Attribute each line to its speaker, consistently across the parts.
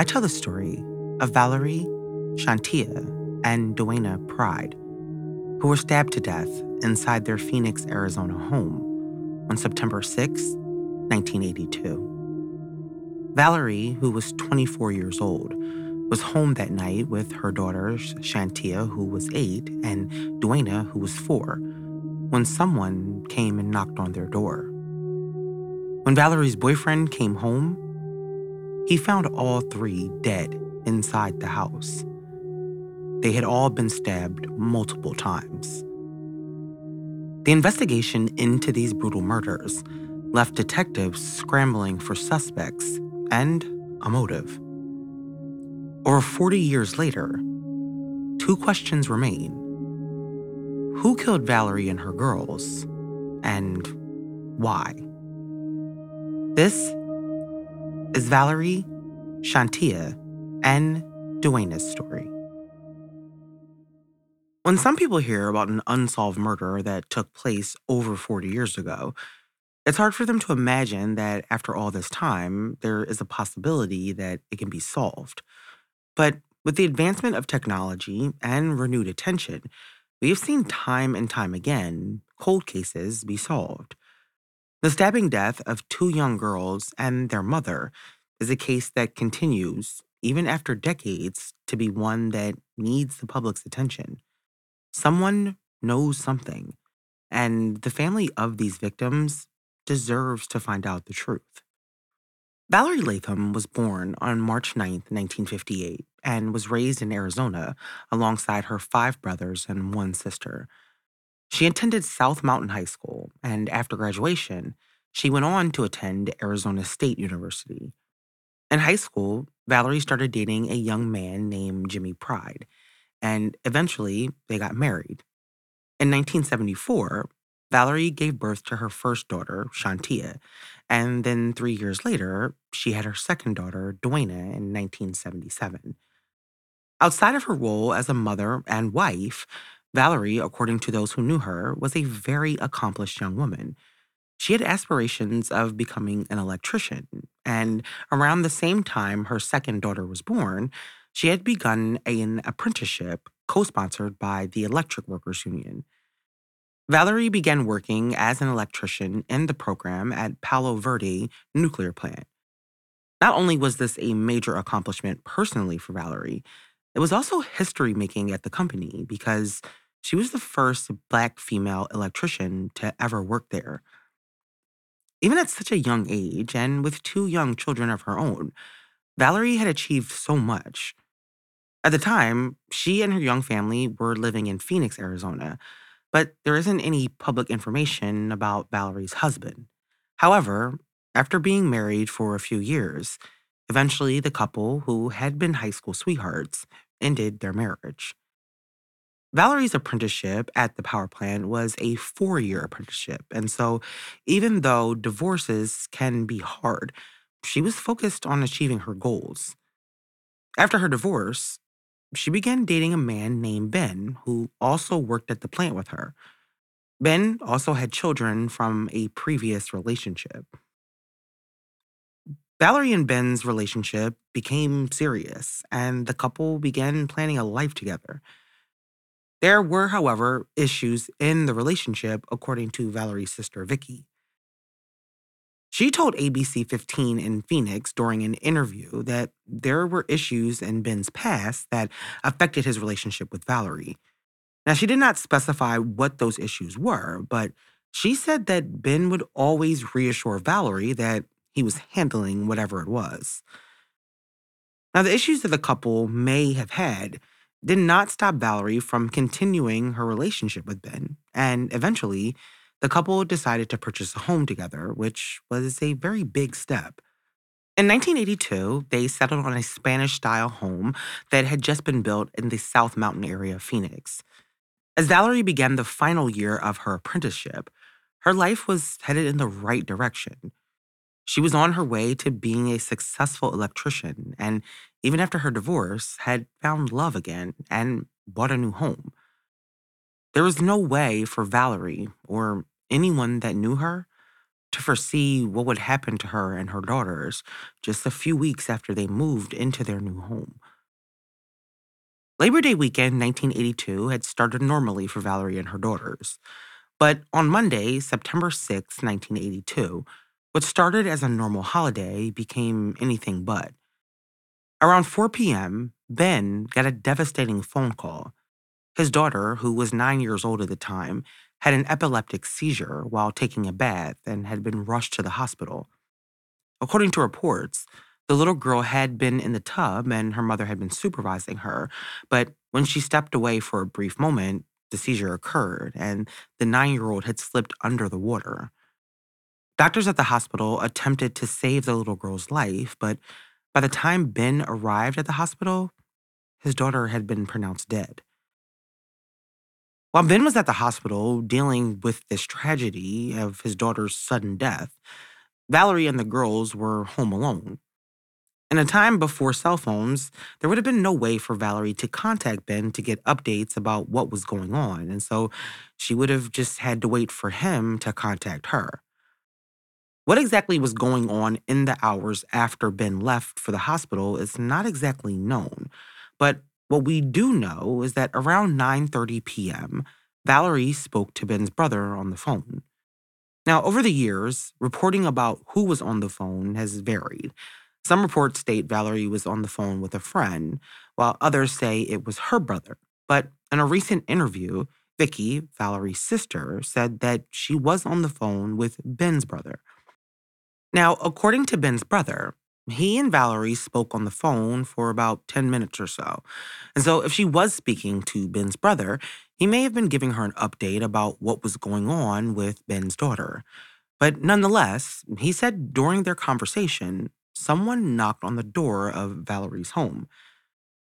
Speaker 1: I tell the story of Valerie, Shontia, and Duana Pride, who were stabbed to death inside their Phoenix, Arizona home on September 6, 1982. Valerie, who was 24 years old, was home that night with her daughters, Shontia, who was eight, and Duana, who was four, when someone came and knocked on their door. When Valerie's boyfriend came home, he found all three dead inside the house. They had all been stabbed multiple times. The investigation into these brutal murders left detectives scrambling for suspects and a motive. Over 40 years later, two questions remain Who killed Valerie and her girls? And why? This is Valerie, Shontia, and Duana's story. When some people hear about an unsolved murder that took place over 40 years ago, it's hard for them to imagine that after all this time, there is a possibility that it can be solved. But with the advancement of technology and renewed attention, we have seen time and time again cold cases be solved. The stabbing death of two young girls and their mother is a case that continues, even after decades, to be one that needs the public's attention. Someone knows something, and the family of these victims deserves to find out the truth. Valerie Latham was born on March 9, 1958, and was raised in Arizona alongside her five brothers and one sister. She attended South Mountain High School, and after graduation, she went on to attend Arizona State University. In high school, Valerie started dating a young man named Jimmy Pride, and eventually they got married. In 1974, Valerie gave birth to her first daughter, Shontia, and then three years later, she had her second daughter, Duana, in 1977. Outside of her role as a mother and wife, Valerie, according to those who knew her, was a very accomplished young woman. She had aspirations of becoming an electrician, and around the same time her second daughter was born, she had begun an apprenticeship co sponsored by the Electric Workers Union. Valerie began working as an electrician in the program at Palo Verde Nuclear Plant. Not only was this a major accomplishment personally for Valerie, it was also history making at the company because she was the first Black female electrician to ever work there. Even at such a young age and with two young children of her own, Valerie had achieved so much. At the time, she and her young family were living in Phoenix, Arizona, but there isn't any public information about Valerie's husband. However, after being married for a few years, eventually the couple, who had been high school sweethearts, ended their marriage. Valerie's apprenticeship at the power plant was a four year apprenticeship. And so, even though divorces can be hard, she was focused on achieving her goals. After her divorce, she began dating a man named Ben, who also worked at the plant with her. Ben also had children from a previous relationship. Valerie and Ben's relationship became serious, and the couple began planning a life together. There were, however, issues in the relationship, according to Valerie's sister, Vicky. She told ABC 15 in Phoenix during an interview that there were issues in Ben's past that affected his relationship with Valerie. Now, she did not specify what those issues were, but she said that Ben would always reassure Valerie that he was handling whatever it was. Now, the issues that the couple may have had did not stop Valerie from continuing her relationship with Ben, and eventually, the couple decided to purchase a home together, which was a very big step. In 1982, they settled on a Spanish style home that had just been built in the South Mountain area of Phoenix. As Valerie began the final year of her apprenticeship, her life was headed in the right direction. She was on her way to being a successful electrician, and even after her divorce, had found love again and bought a new home. There was no way for Valerie or anyone that knew her to foresee what would happen to her and her daughters just a few weeks after they moved into their new home. Labor Day weekend 1982 had started normally for Valerie and her daughters. But on Monday, September 6, 1982, what started as a normal holiday became anything but. Around 4 p.m., Ben got a devastating phone call. His daughter, who was nine years old at the time, had an epileptic seizure while taking a bath and had been rushed to the hospital. According to reports, the little girl had been in the tub and her mother had been supervising her, but when she stepped away for a brief moment, the seizure occurred and the nine year old had slipped under the water. Doctors at the hospital attempted to save the little girl's life, but by the time Ben arrived at the hospital, his daughter had been pronounced dead. While Ben was at the hospital dealing with this tragedy of his daughter's sudden death, Valerie and the girls were home alone. In a time before cell phones, there would have been no way for Valerie to contact Ben to get updates about what was going on, and so she would have just had to wait for him to contact her. What exactly was going on in the hours after Ben left for the hospital is not exactly known, but what we do know is that around 9:30 p.m., Valerie spoke to Ben's brother on the phone. Now, over the years, reporting about who was on the phone has varied. Some reports state Valerie was on the phone with a friend, while others say it was her brother. But in a recent interview, Vicky, Valerie's sister, said that she was on the phone with Ben's brother. Now, according to Ben's brother, he and Valerie spoke on the phone for about 10 minutes or so. And so, if she was speaking to Ben's brother, he may have been giving her an update about what was going on with Ben's daughter. But nonetheless, he said during their conversation, someone knocked on the door of Valerie's home.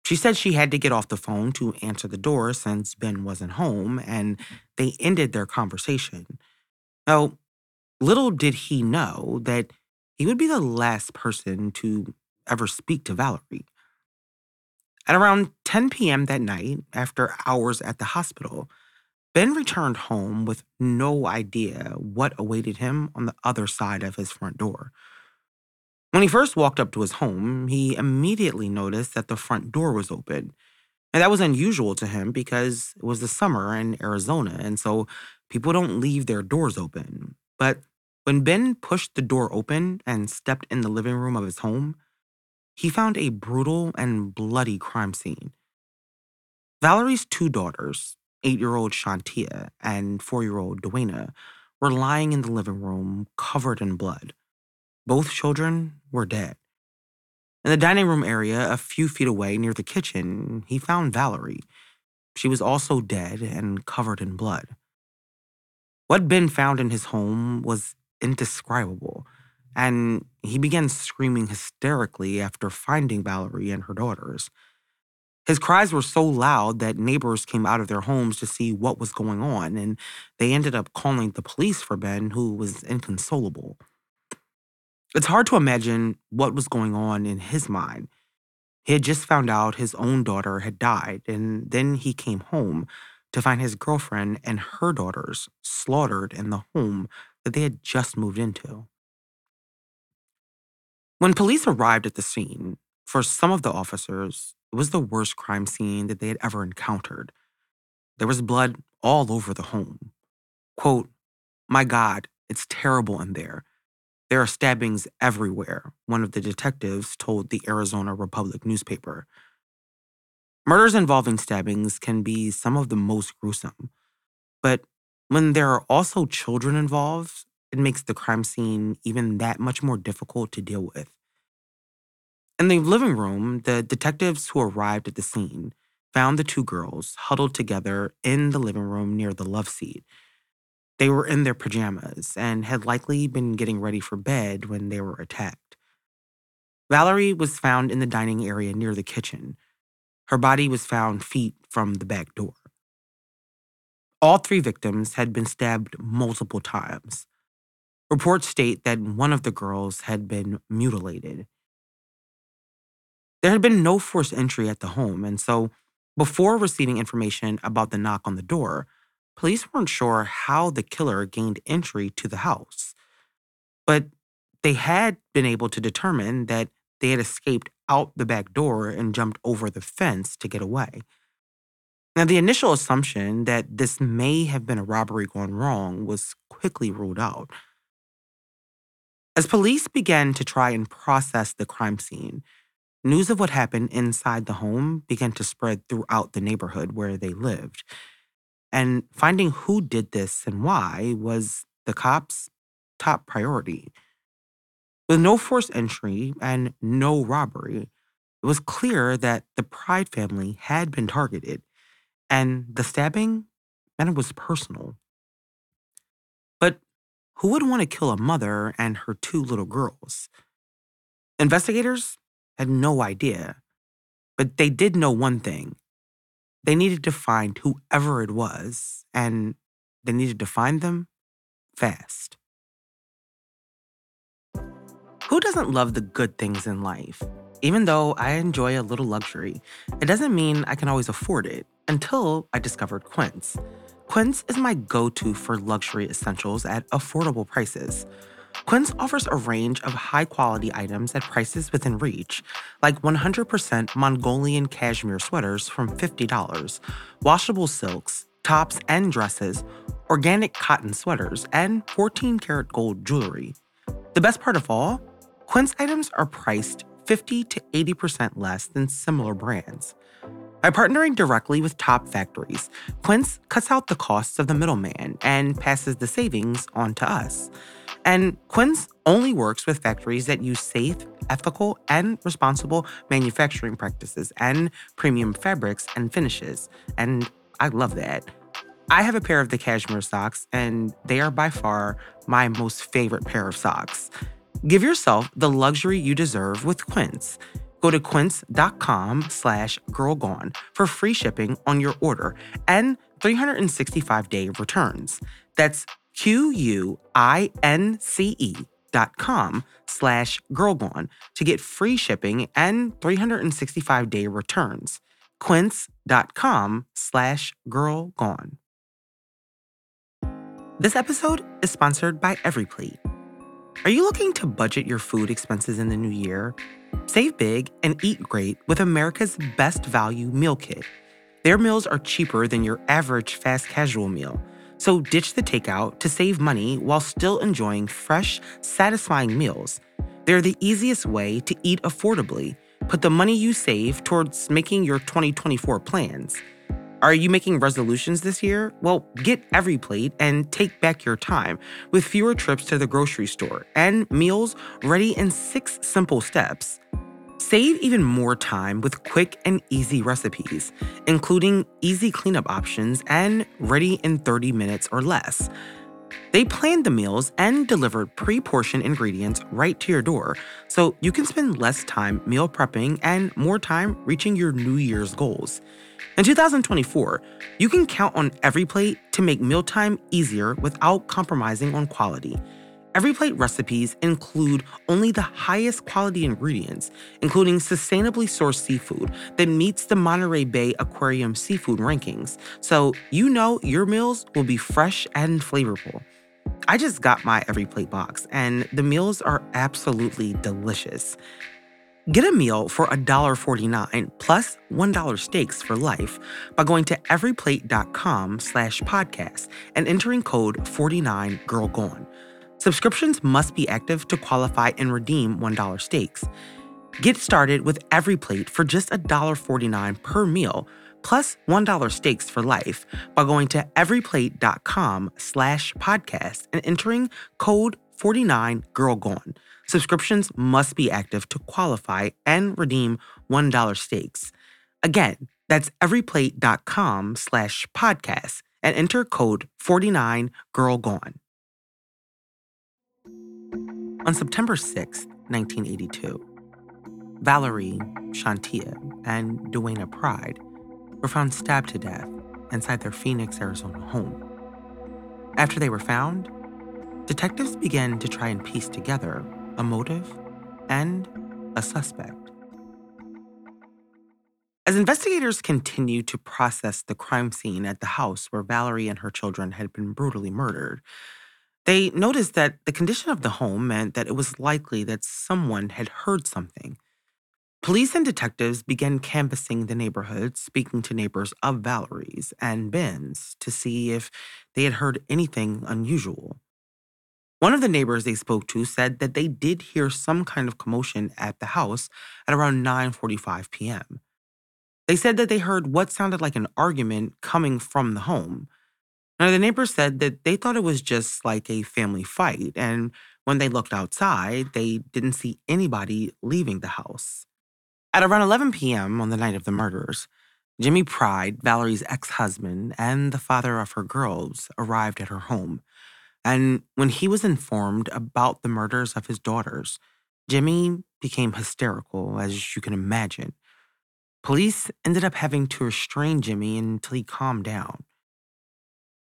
Speaker 1: She said she had to get off the phone to answer the door since Ben wasn't home, and they ended their conversation. Now, little did he know that he would be the last person to ever speak to Valerie. At around 10 p.m. that night, after hours at the hospital, Ben returned home with no idea what awaited him on the other side of his front door. When he first walked up to his home, he immediately noticed that the front door was open. And that was unusual to him because it was the summer in Arizona, and so people don't leave their doors open. But when Ben pushed the door open and stepped in the living room of his home, he found a brutal and bloody crime scene. Valerie's two daughters, eight year old Shontia and four year old Duana, were lying in the living room covered in blood. Both children were dead. In the dining room area, a few feet away near the kitchen, he found Valerie. She was also dead and covered in blood. What Ben found in his home was indescribable. And he began screaming hysterically after finding Valerie and her daughters. His cries were so loud that neighbors came out of their homes to see what was going on, and they ended up calling the police for Ben, who was inconsolable. It's hard to imagine what was going on in his mind. He had just found out his own daughter had died, and then he came home to find his girlfriend and her daughters slaughtered in the home that they had just moved into. When police arrived at the scene, for some of the officers, it was the worst crime scene that they had ever encountered. There was blood all over the home. Quote, My God, it's terrible in there. There are stabbings everywhere, one of the detectives told the Arizona Republic newspaper. Murders involving stabbings can be some of the most gruesome, but when there are also children involved, it makes the crime scene even that much more difficult to deal with. In the living room, the detectives who arrived at the scene found the two girls huddled together in the living room near the love seat. They were in their pajamas and had likely been getting ready for bed when they were attacked. Valerie was found in the dining area near the kitchen. Her body was found feet from the back door. All three victims had been stabbed multiple times. Reports state that one of the girls had been mutilated. There had been no forced entry at the home, and so before receiving information about the knock on the door, police weren't sure how the killer gained entry to the house. But they had been able to determine that they had escaped out the back door and jumped over the fence to get away. Now, the initial assumption that this may have been a robbery gone wrong was quickly ruled out. As police began to try and process the crime scene, News of what happened inside the home began to spread throughout the neighborhood where they lived. And finding who did this and why was the cops' top priority. With no forced entry and no robbery, it was clear that the Pride family had been targeted, and the stabbing, and it was personal. But who would want to kill a mother and her two little girls? Investigators had no idea. But they did know one thing they needed to find whoever it was, and they needed to find them fast. Who doesn't love the good things in life? Even though I enjoy a little luxury, it doesn't mean I can always afford it until I discovered Quince. Quince is my go to for luxury essentials at affordable prices. Quince offers a range of high quality items at prices within reach, like 100% Mongolian cashmere sweaters from $50, washable silks, tops and dresses, organic cotton sweaters, and 14 karat gold jewelry. The best part of all, Quince items are priced 50 to 80% less than similar brands. By partnering directly with top factories, Quince cuts out the costs of the middleman and passes the savings on to us. And Quince only works with factories that use safe, ethical, and responsible manufacturing practices and premium fabrics and finishes. And I love that. I have a pair of the cashmere socks, and they are by far my most favorite pair of socks. Give yourself the luxury you deserve with Quince. Go to quince.com slash girlgone for free shipping on your order and 365-day returns. That's Q-U-I-N-C-E dot com slash girlgone to get free shipping and 365-day returns. Quince.com slash girlgone. This episode is sponsored by EveryPlate. Are you looking to budget your food expenses in the new year? Save big and eat great with America's best value meal kit. Their meals are cheaper than your average fast casual meal – so ditch the takeout to save money while still enjoying fresh, satisfying meals. They're the easiest way to eat affordably. Put the money you save towards making your 2024 plans. Are you making resolutions this year? Well, get EveryPlate and take back your time with fewer trips to the grocery store and meals ready in six simple steps. Save even more time with quick and easy recipes, including easy cleanup options and ready in 30 minutes or less. They planned the meals and delivered pre portioned ingredients right to your door so you can spend less time meal prepping and more time reaching your New Year's goals. In 2024, you can count on EveryPlate to make mealtime easier without compromising on quality. EveryPlate recipes include only the highest quality ingredients, including sustainably sourced seafood that meets the Monterey Bay Aquarium seafood rankings, so you know your meals will be fresh and flavorful. I just got my EveryPlate box, and the meals are absolutely delicious. Get a meal for $1.49 plus $1 steaks for life by going to everyplate.com slash podcast and entering code 49girlgone. Subscriptions must be active to qualify and redeem $1 steaks. Get started with EveryPlate for just $1.49 per meal, plus 1 steaks for life by going to everyplate.com slash podcast and entering code 49girlgone. Subscriptions must be active to qualify and redeem $1 steaks. Again, that's everyplate.com slash podcast and enter code 49girlgone. On September 6, 1982, Valerie, Shontia, and Duana Pride were found stabbed to death inside their Phoenix, Arizona home. After they were found, detectives began to try and piece together a motive and a suspect. As investigators continued to process the crime scene at the house where Valerie and her children had been brutally murdered, they noticed that the condition of the home meant that it was likely that someone had heard something. Police and detectives began canvassing the neighborhood, speaking to neighbors of Valerie's and Ben's to see if they had heard anything unusual. One of the neighbors they spoke to said that they did hear some kind of commotion at the house at around 9:45 p.m. They said that they heard what sounded like an argument coming from the home. Now, the neighbors said that they thought it was just like a family fight, and when they looked outside, they didn't see anybody leaving the house. At around 11 p.m. on the night of the murders, Jimmy Pride, Valerie's ex husband, and the father of her girls arrived at her home. And when he was informed about the murders of his daughters, Jimmy became hysterical, as you can imagine. Police ended up having to restrain Jimmy until he calmed down.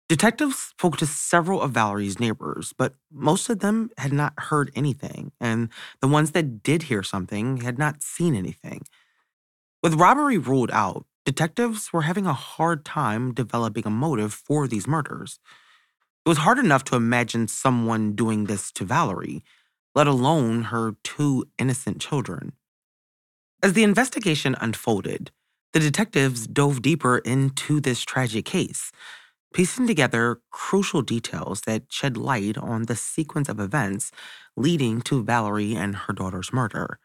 Speaker 1: Detectives spoke to several of Valerie's neighbors, but most of them had not heard anything, and the ones that did hear something had not seen anything. With robbery ruled out, detectives were having a hard time developing a motive for these murders. It was hard enough to imagine someone doing this to Valerie, let alone her two innocent children. As the investigation unfolded, the detectives dove deeper into this tragic case piecing together crucial details that shed light on the sequence of events leading to Valerie and her daughter's murder.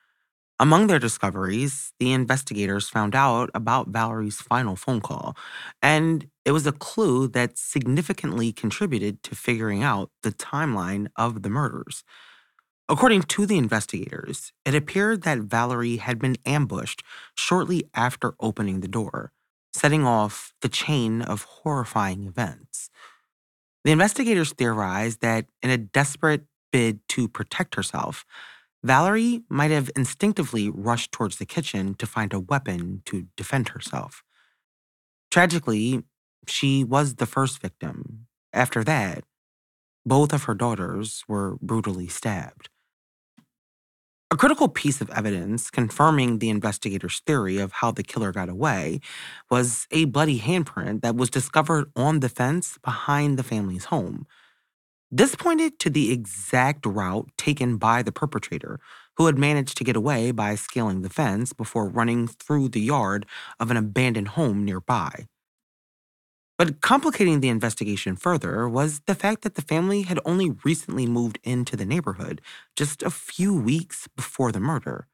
Speaker 1: Among their discoveries, the investigators found out about Valerie's final phone call, and it was a clue that significantly contributed to figuring out the timeline of the murders. According to the investigators, it appeared that Valerie had been ambushed shortly after opening the door setting off the chain of horrifying events. The investigators theorized that in a desperate bid to protect herself, Valerie might have instinctively rushed towards the kitchen to find a weapon to defend herself. Tragically, she was the first victim. After that, both of her daughters were brutally stabbed. A critical piece of evidence confirming the investigators' theory of how the killer got away was a bloody handprint that was discovered on the fence behind the family's home. This pointed to the exact route taken by the perpetrator, who had managed to get away by scaling the fence before running through the yard of an abandoned home nearby. But complicating the investigation further was the fact that the family had only recently moved into the neighborhood, just a few weeks before the murder.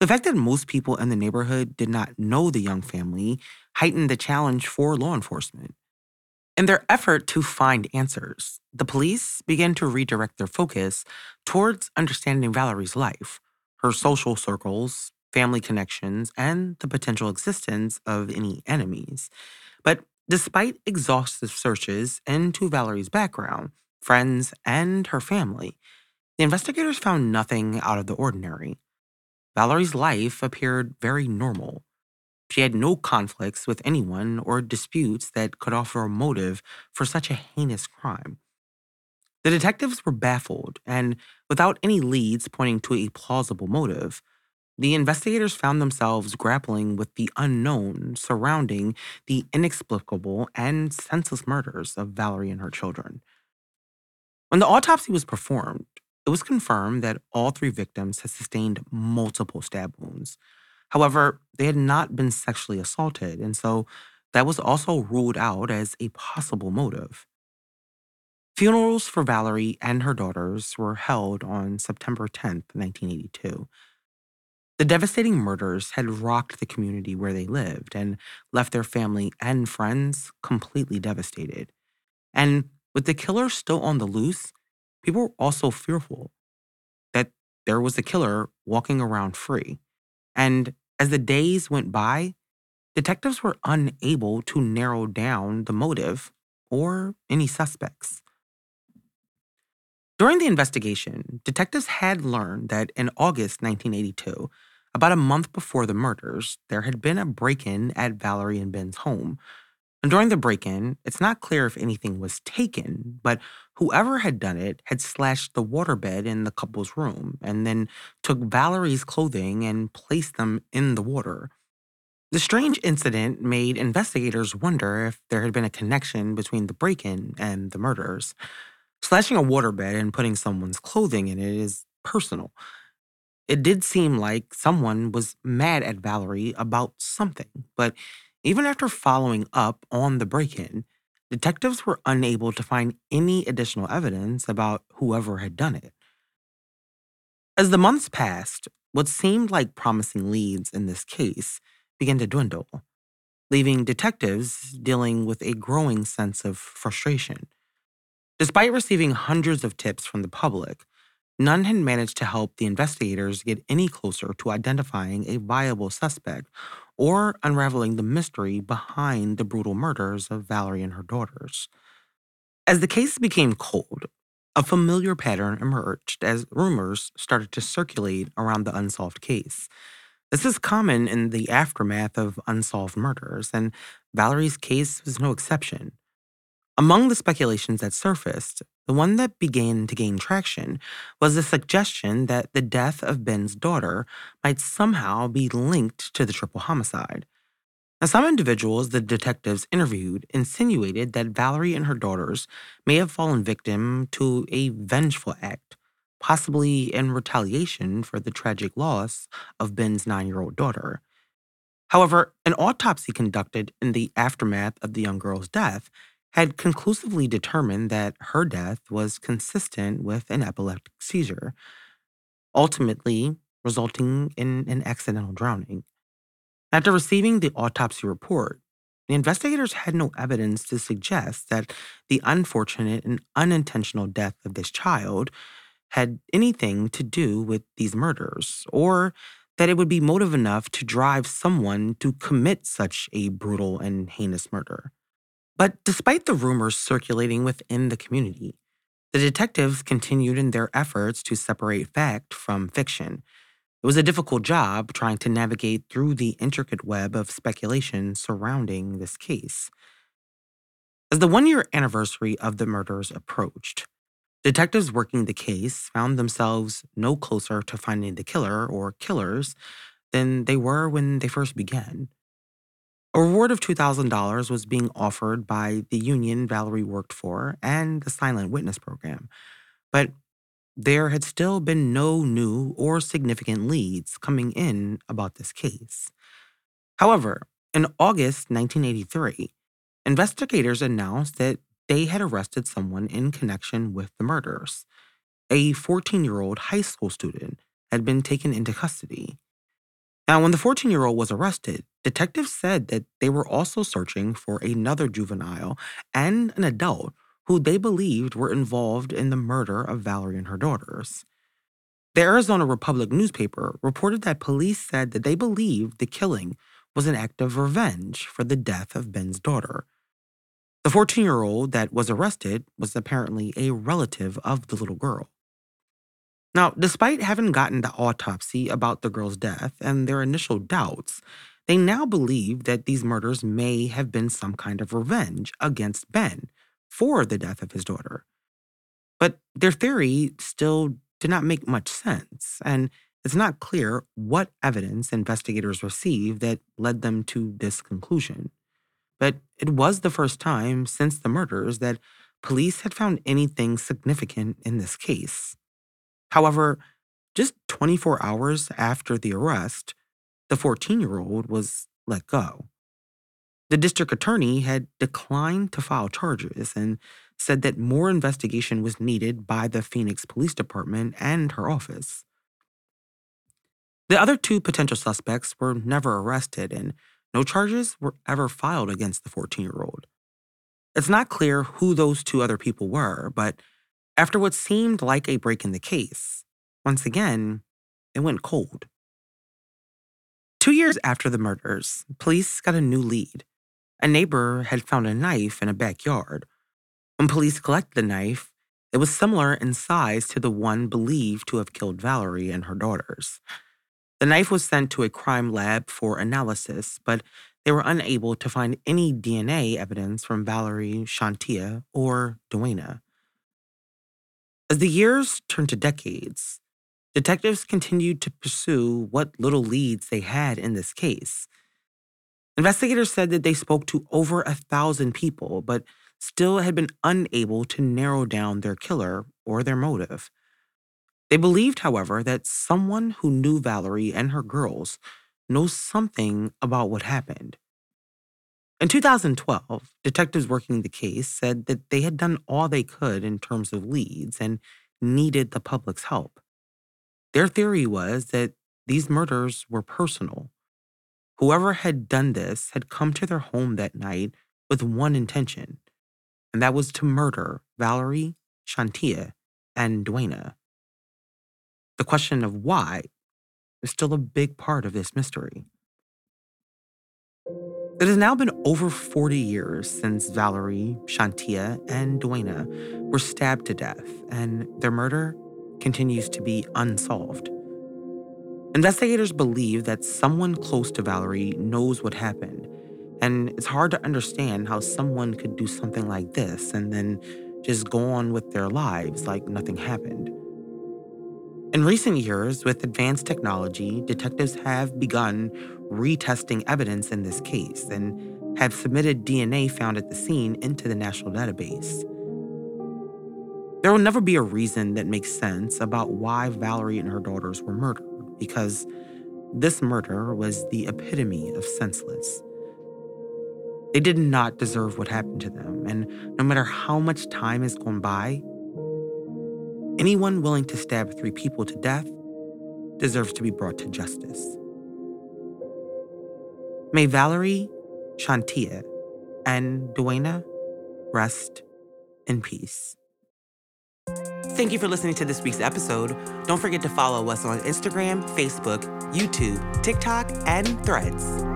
Speaker 1: The fact that most people in the neighborhood did not know the young family heightened the challenge for law enforcement. In their effort to find answers, the police began to redirect their focus towards understanding Valerie's life, her social circles, family connections, and the potential existence of any enemies. But Despite exhaustive searches into Valerie's background, friends, and her family, the investigators found nothing out of the ordinary. Valerie's life appeared very normal. She had no conflicts with anyone or disputes that could offer a motive for such a heinous crime. The detectives were baffled, and without any leads pointing to a plausible motive, the investigators found themselves grappling with the unknown surrounding the inexplicable and senseless murders of Valerie and her children. When the autopsy was performed, it was confirmed that all three victims had sustained multiple stab wounds. However, they had not been sexually assaulted, and so that was also ruled out as a possible motive. Funerals for Valerie and her daughters were held on September 10, 1982. The devastating murders had rocked the community where they lived and left their family and friends completely devastated. And with the killer still on the loose, people were also fearful that there was a killer walking around free. And as the days went by, detectives were unable to narrow down the motive or any suspects. During the investigation, detectives had learned that in August 1982, about a month before the murders, there had been a break in at Valerie and Ben's home. And during the break in, it's not clear if anything was taken, but whoever had done it had slashed the waterbed in the couple's room and then took Valerie's clothing and placed them in the water. The strange incident made investigators wonder if there had been a connection between the break in and the murders. Slashing a waterbed and putting someone's clothing in it is personal. It did seem like someone was mad at Valerie about something, but even after following up on the break in, detectives were unable to find any additional evidence about whoever had done it. As the months passed, what seemed like promising leads in this case began to dwindle, leaving detectives dealing with a growing sense of frustration. Despite receiving hundreds of tips from the public, none had managed to help the investigators get any closer to identifying a viable suspect or unraveling the mystery behind the brutal murders of Valerie and her daughters. As the case became cold, a familiar pattern emerged as rumors started to circulate around the unsolved case. This is common in the aftermath of unsolved murders, and Valerie's case was no exception. Among the speculations that surfaced, the one that began to gain traction was the suggestion that the death of Ben's daughter might somehow be linked to the triple homicide. Now, some individuals the detectives interviewed insinuated that Valerie and her daughters may have fallen victim to a vengeful act, possibly in retaliation for the tragic loss of Ben's nine year old daughter. However, an autopsy conducted in the aftermath of the young girl's death had conclusively determined that her death was consistent with an epileptic seizure, ultimately resulting in an accidental drowning. After receiving the autopsy report, the investigators had no evidence to suggest that the unfortunate and unintentional death of this child had anything to do with these murders, or that it would be motive enough to drive someone to commit such a brutal and heinous murder. But despite the rumors circulating within the community, the detectives continued in their efforts to separate fact from fiction. It was a difficult job trying to navigate through the intricate web of speculation surrounding this case. As the one year anniversary of the murders approached, detectives working the case found themselves no closer to finding the killer or killers than they were when they first began. A reward of $2,000 was being offered by the union Valerie worked for and the Silent Witness program. But there had still been no new or significant leads coming in about this case. However, in August 1983, investigators announced that they had arrested someone in connection with the murders. A 14 year old high school student had been taken into custody. Now, when the 14 year old was arrested, detectives said that they were also searching for another juvenile and an adult who they believed were involved in the murder of Valerie and her daughters. The Arizona Republic newspaper reported that police said that they believed the killing was an act of revenge for the death of Ben's daughter. The 14 year old that was arrested was apparently a relative of the little girl. Now, despite having gotten the autopsy about the girl's death and their initial doubts, they now believe that these murders may have been some kind of revenge against Ben for the death of his daughter. But their theory still did not make much sense, and it's not clear what evidence investigators received that led them to this conclusion. But it was the first time since the murders that police had found anything significant in this case. However, just 24 hours after the arrest, the 14 year old was let go. The district attorney had declined to file charges and said that more investigation was needed by the Phoenix Police Department and her office. The other two potential suspects were never arrested, and no charges were ever filed against the 14 year old. It's not clear who those two other people were, but after what seemed like a break in the case, once again, it went cold. Two years mm. after the murders, police got a new lead. A neighbor had found a knife in a backyard. When police collected the knife, it was similar in size to the one believed to have killed Valerie and her daughters. The knife was sent to a crime lab for analysis, but they were unable to find any DNA evidence from Valerie, Shontia, or Duana. As the years turned to decades, detectives continued to pursue what little leads they had in this case. Investigators said that they spoke to over a thousand people, but still had been unable to narrow down their killer or their motive. They believed, however, that someone who knew Valerie and her girls knows something about what happened. In 2012, detectives working the case said that they had done all they could in terms of leads and needed the public's help. Their theory was that these murders were personal. Whoever had done this had come to their home that night with one intention, and that was to murder Valerie, Shontia, and Duana. The question of why is still a big part of this mystery. It has now been over 40 years since Valerie, Shontia, and Duana were stabbed to death, and their murder continues to be unsolved. Investigators believe that someone close to Valerie knows what happened, and it's hard to understand how someone could do something like this and then just go on with their lives like nothing happened. In recent years, with advanced technology, detectives have begun retesting evidence in this case and have submitted DNA found at the scene into the national database. There will never be a reason that makes sense about why Valerie and her daughters were murdered, because this murder was the epitome of senseless. They did not deserve what happened to them, and no matter how much time has gone by, Anyone willing to stab three people to death deserves to be brought to justice. May Valerie, Shontia, and Duana rest in peace. Thank you for listening to this week's episode. Don't forget to follow us on Instagram, Facebook, YouTube, TikTok, and Threads.